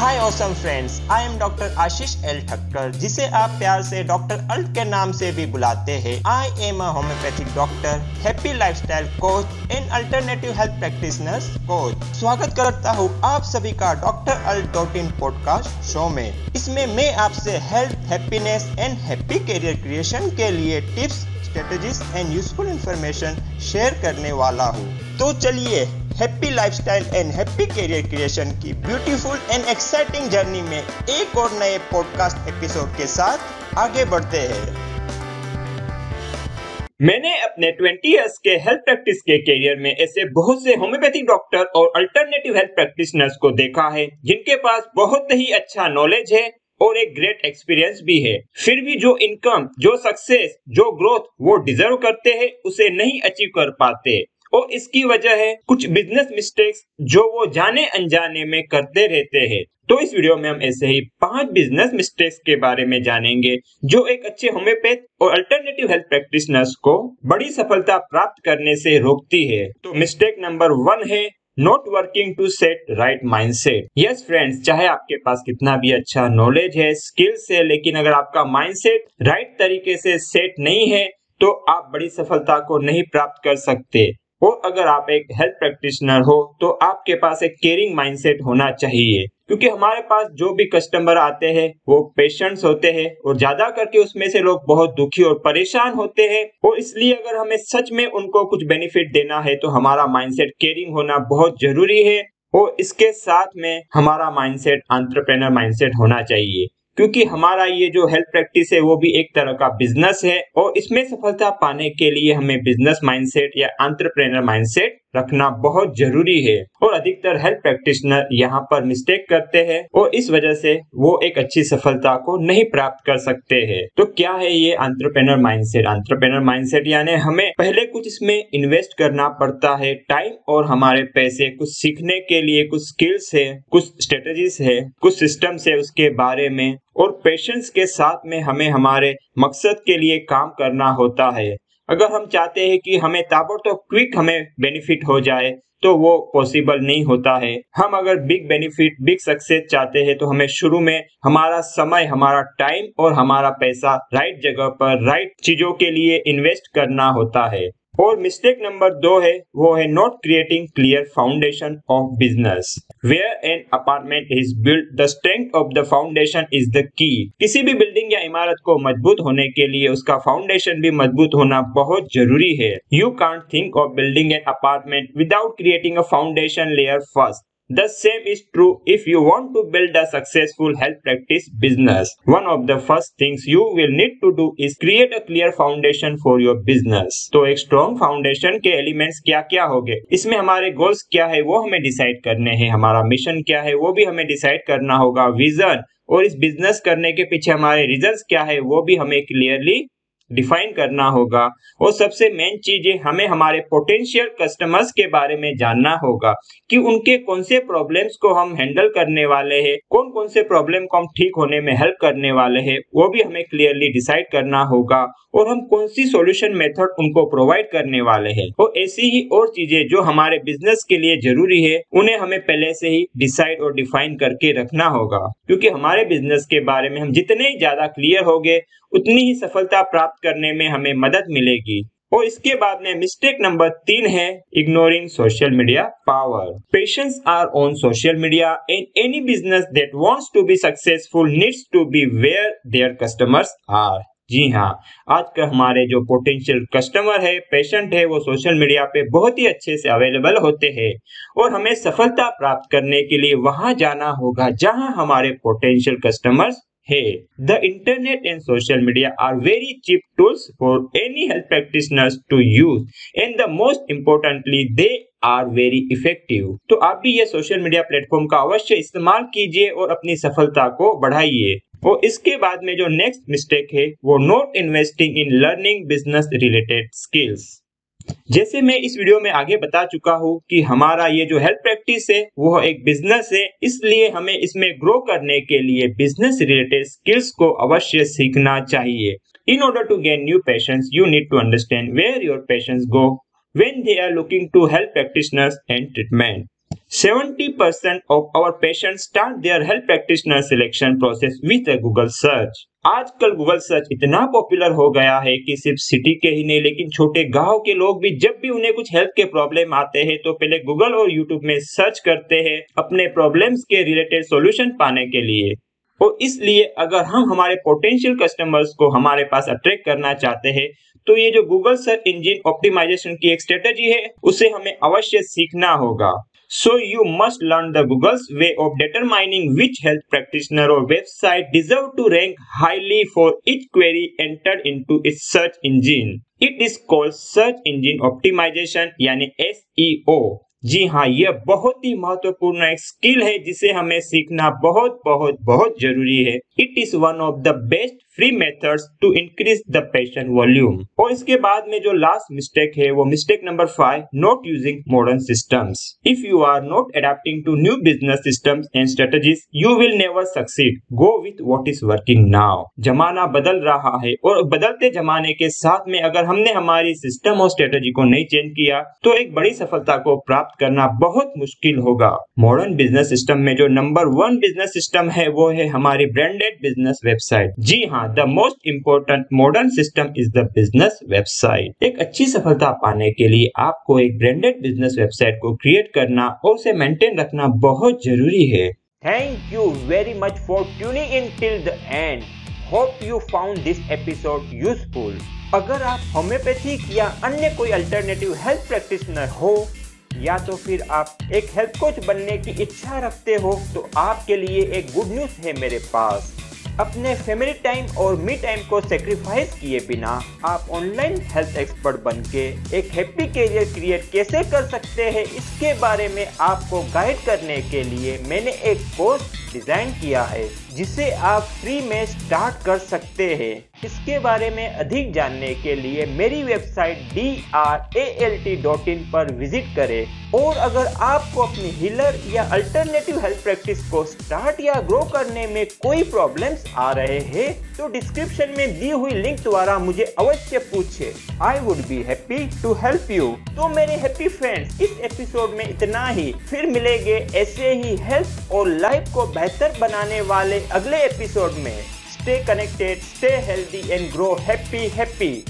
Hi awesome friends I am doctor Ashish L Thakkar जिसे आप प्यार से डॉक्टर अल्ट के नाम से भी बुलाते हैं। I am a homeopathic doctor happy lifestyle coach and alternative health practitioners coach स्वागत करता हूँ आप सभी का doctor alt dot in podcast show में। इसमें मैं आपसे health happiness and happy career creation के लिए tips strategies and useful information share करने वाला हूँ। तो चलिए happy lifestyle and happy career creation की ब्यूटीफुल एंड एक्साइटिंग जर्नी में एक और नए पॉडकास्ट एपिसोड के साथ आगे बढ़ते हैं। मैंने अपने 20 इयर्स के हेल्थ प्रैक्टिस के करियर में ऐसे बहुत से होम्योपैथिक डॉक्टर और अल्टरनेटिव हेल्थ प्रैक्टिशनर्स को देखा है, जिनके पास बहुत ही अच्छा नॉलेज है और एक ग्रेट एक्सपीरियंस भी है। फिर भी जो इनकम जो सक्सेस जो ग्रोथ वो डिजर्व करते हैं, उसे नहीं अचीव कर पाते। और इसकी वजह है कुछ बिज़नेस मिस्टेक्स जो वो जाने अनजाने में करते रहते हैं। तो इस वीडियो में हम ऐसे ही पाँच बिज़नेस मिस्टेक्स के बारे में जानेंगे, जो एक अच्छे होम्योपैथ और अल्टरनेटिव हेल्थ प्रैक्टिशनर्स को बड़ी सफलता प्राप्त करने से रोकती है। तो मिस्टेक नंबर वन है not working to set right mind set yes friends चाहे आपके पास कितना भी अच्छा नॉलेज है स्किल्स है, लेकिन अगर आपका माइंड सेट राइट तरीके से सेट नहीं है तो आप बड़ी सफलता को नहीं प्राप्त कर सकते। और अगर आप एक हेल्थ प्रैक्टिशनर हो तो आपके पास एक केयरिंग माइंडसेट होना चाहिए। क्योंकि हमारे पास जो भी कस्टमर आते हैं, वो पेशेंट्स होते हैं, और ज़्यादा करके उसमें से लोग बहुत दुखी और परेशान होते हैं, और इसलिए अगर हमें सच में उनको कुछ बेनिफिट देना है तो हमारा माइंडसेट केयरिंग होना बहुत ज़रूरी है, और इसके साथ में हमारा माइंडसेट एंटरप्रेनर माइंडसेट होना चाहिए। क्योंकि हमारा ये जो हेल्थ प्रैक्टिस है, वो भी एक तरह का बिज़नेस है और इसमें सफलता पाने के लिए हमें बिज़नेस माइंडसेट या अंतरप्रेनर माइंडसेट रखना बहुत ज़रूरी है। और अधिकतर हेल्थ प्रैक्टिशनर यहाँ पर मिस्टेक करते हैं और इस वजह से वो एक अच्छी सफलता को नहीं प्राप्त कर सकते हैं। तो क्या है ये एंटरप्रेनर माइंडसेट एंटरप्रेनर माइंडसेट यानी हमें पहले कुछ इसमें इन्वेस्ट करना पड़ता है। टाइम और हमारे पैसे, कुछ सीखने के लिए कुछ स्किल्स है, कुछ स्ट्रेटेजीज है, कुछ सिस्टम्स है उसके बारे में। और पेशेंस के साथ में हमें हमारे मकसद के लिए काम करना होता है। अगर हम चाहते हैं कि हमें ताबड़तोड़ क्विक हमें बेनिफिट हो जाए तो वो पॉसिबल नहीं होता है। हम अगर बिग बेनिफिट बिग सक्सेस चाहते हैं तो हमें शुरू में हमारा समय, हमारा टाइम और हमारा पैसा राइट जगह पर राइट चीज़ों के लिए इन्वेस्ट करना होता है। और मिस्टेक नंबर दो है, वो है not creating clear foundation of business where an apartment is build the strength of the foundation is the key किसी भी बिल्डिंग या इमारत को मज़बूत होने के लिए उसका फाउंडेशन भी मज़बूत होना बहुत ज़रूरी है। You can't think of building an apartment without creating a foundation layer first the same is true if you want to build a successful health practice business one of the first things you will need to do is create a clear foundation for your business तो एक strong foundation के elements क्या क्या हो गए इसमें हमारे goals क्या है, वो हमें डिसाइड करने हैं। हमारा मिशन क्या है, वो भी हमें डिसाइड करना होगा। विजन और इस बिज़नेस करने के पीछे हमारे रिज़ल्ट क्या है, वो भी हमें क्लियरली डिफाइन करना होगा। और सबसे मेन चीज़ है हमें हमारे पोटेंशियल कस्टमर्स के बारे में जानना होगा कि उनके कौन से प्रॉब्लम्स को हम हैंडल करने वाले हैं कौन कौन से प्रॉब्लम को हम ठीक होने में हेल्प करने वाले हैं, वो भी हमें क्लियरली डिसाइड करना होगा। और हम कौन सी सॉल्यूशन मेथड उनको प्रोवाइड करने वाले हैं। और ऐसी ही और चीज़ें जो हमारे बिज़नेस के लिए ज़रूरी है, उन्हें हमें पहले से ही डिसाइड और डिफाइन करके रखना होगा। क्योंकि हमारे बिज़नेस के बारे में हम जितने ज़्यादा क्लियर हो गए उतनी ही सफलता प्राप्त करने में हमें मदद मिलेगी। और इसके बाद में मिस्टेक नंबर तीन है ignoring social media power patients are on social media in any business that wants to be successful needs to be where their customers are जी हाँ आज का हमारे जो पोटेंशियल कस्टमर है पेशेंट है, वो सोशल मीडिया पे बहुत ही अच्छे से अवेलेबल होते हैं। और हमें सफलता प्राप्त करने के लिए वहाँ जाना होगा, जहाँ हमारे पोटेंशियल कस्टमर्स है the internet and social media are very cheap tools for any health practitioners to use and the most importantly they are very effective तो आप भी ये सोशल मीडिया प्लेटफॉर्म का अवश्य इस्तेमाल कीजिए और अपनी सफलता को बढ़ाइए। और इसके बाद में जो नेक्स्ट मिस्टेक है, वो not investing in learning business related skills जैसे मैं इस वीडियो में आगे बता चुका हूँ कि हमारा ये जो हेल्थ प्रैक्टिस है वो एक बिज़नेस है। इसलिए हमें इसमें ग्रो करने के लिए बिज़नेस रिलेटेड स्किल्स को अवश्य सीखना चाहिए। In order to gain new patient you need to understand where your patient go when they are looking to help practitioners and treatment 70% of our patients start their health practitioner selection process with a Google search. आजकल Google search इतना popular हो गया है कि सिर्फ़ city के ही नहीं, लेकिन छोटे गाँव के लोग भी जब भी उन्हें कुछ हेल्थ के प्रॉब्लम आते हैं तो पहले गूगल और यूट्यूब में सर्च करते हैं अपने प्रॉब्लम्स के रिलेटेड सॉल्यूशन पाने के लिए और इसलिए अगर हम हमारे पोटेंशियल कस्टमर्स को हमारे पास अट्रैक्ट करना चाहते हैं तो ये जो गूगल सर्च इंजन ऑप्टिमाइजेशन की एक स्ट्रेटेजी है, उसे हमें अवश्य सीखना होगा So you must learn the Google's way of determining which health practitioner or website deserve to rank highly for each query entered into its search engine. It is called search engine optimization यानी SEO. जी हाँ यह बहुत ही महत्वपूर्ण एक skill है जिसे हमें सीखना बहुत बहुत बहुत ज़रूरी है it is one of the best free methods to increase the patient volume और इसके बाद में जो लास्ट मिस्टेक है, वो mistake number five not using modern systems if you are not adapting to new business systems and strategies you will never succeed go with what is working now जमाना बदल रहा है और बदलते जमाने के साथ में अगर हमने हमारी सिस्टम और स्ट्रेटेजी को नहीं चेंज किया तो एक बड़ी सफलता को प्राप्त करना बहुत मुश्किल होगा। मॉडर्न बिज़नेस सिस्टम में जो नंबर वन बिज़नेस सिस्टम है, वो है हमारी ब्रांडेड बिज़नेस वेबसाइट जी हाँ the most important modern system is the business website एक अच्छी सफलता पाने के लिए आपको एक ब्रांडेड बिज़नेस वेबसाइट को क्रिएट करना और उसे मेंटेन रखना बहुत ज़रूरी है। Thank you very much for tuning in till the end hope you found this episode useful अगर आप होम्योपैथिक या अन्य कोई अल्टरनेटिव हेल्थ प्रैक्टिशनर हो, या तो फिर आप एक हेल्थ कोच बनने की इच्छा रखते हो तो आपके लिए एक गुड न्यूज़ है मेरे पास। अपने फैमिली टाइम और मी टाइम को सेक्रीफाइस किए बिना आप ऑनलाइन हेल्थ एक्सपर्ट बन के एक हैप्पी कैरियर क्रिएट कैसे कर सकते हैं? इसके बारे में आपको गाइड करने के लिए मैंने एक कोर्स डिज़ाइन किया है, जिसे आप फ्री में स्टार्ट कर सकते हैं। इसके बारे में अधिक जानने के लिए मेरी वेबसाइट इन पर विज़िट करें। और अगर आपको अपनी हीलर या अल्टरनेटिव हेल्थ प्रैक्टिस को स्टार्ट या ग्रो करने में कोई प्रॉब्लम्स आ रहे हैं तो डिस्क्रिप्शन में दी हुई लिंक द्वारा मुझे अवश्य पूछे। I would be happy to help you तो मेरे हैप्पी फ्रेंड्स इस एपिसोड में इतना ही। फिर मिलेंगे ऐसे ही हेल्थ और लाइफ को बेहतर बनाने वाले अगले एपिसोड में। Stay connected, stay healthy and grow happy, happy.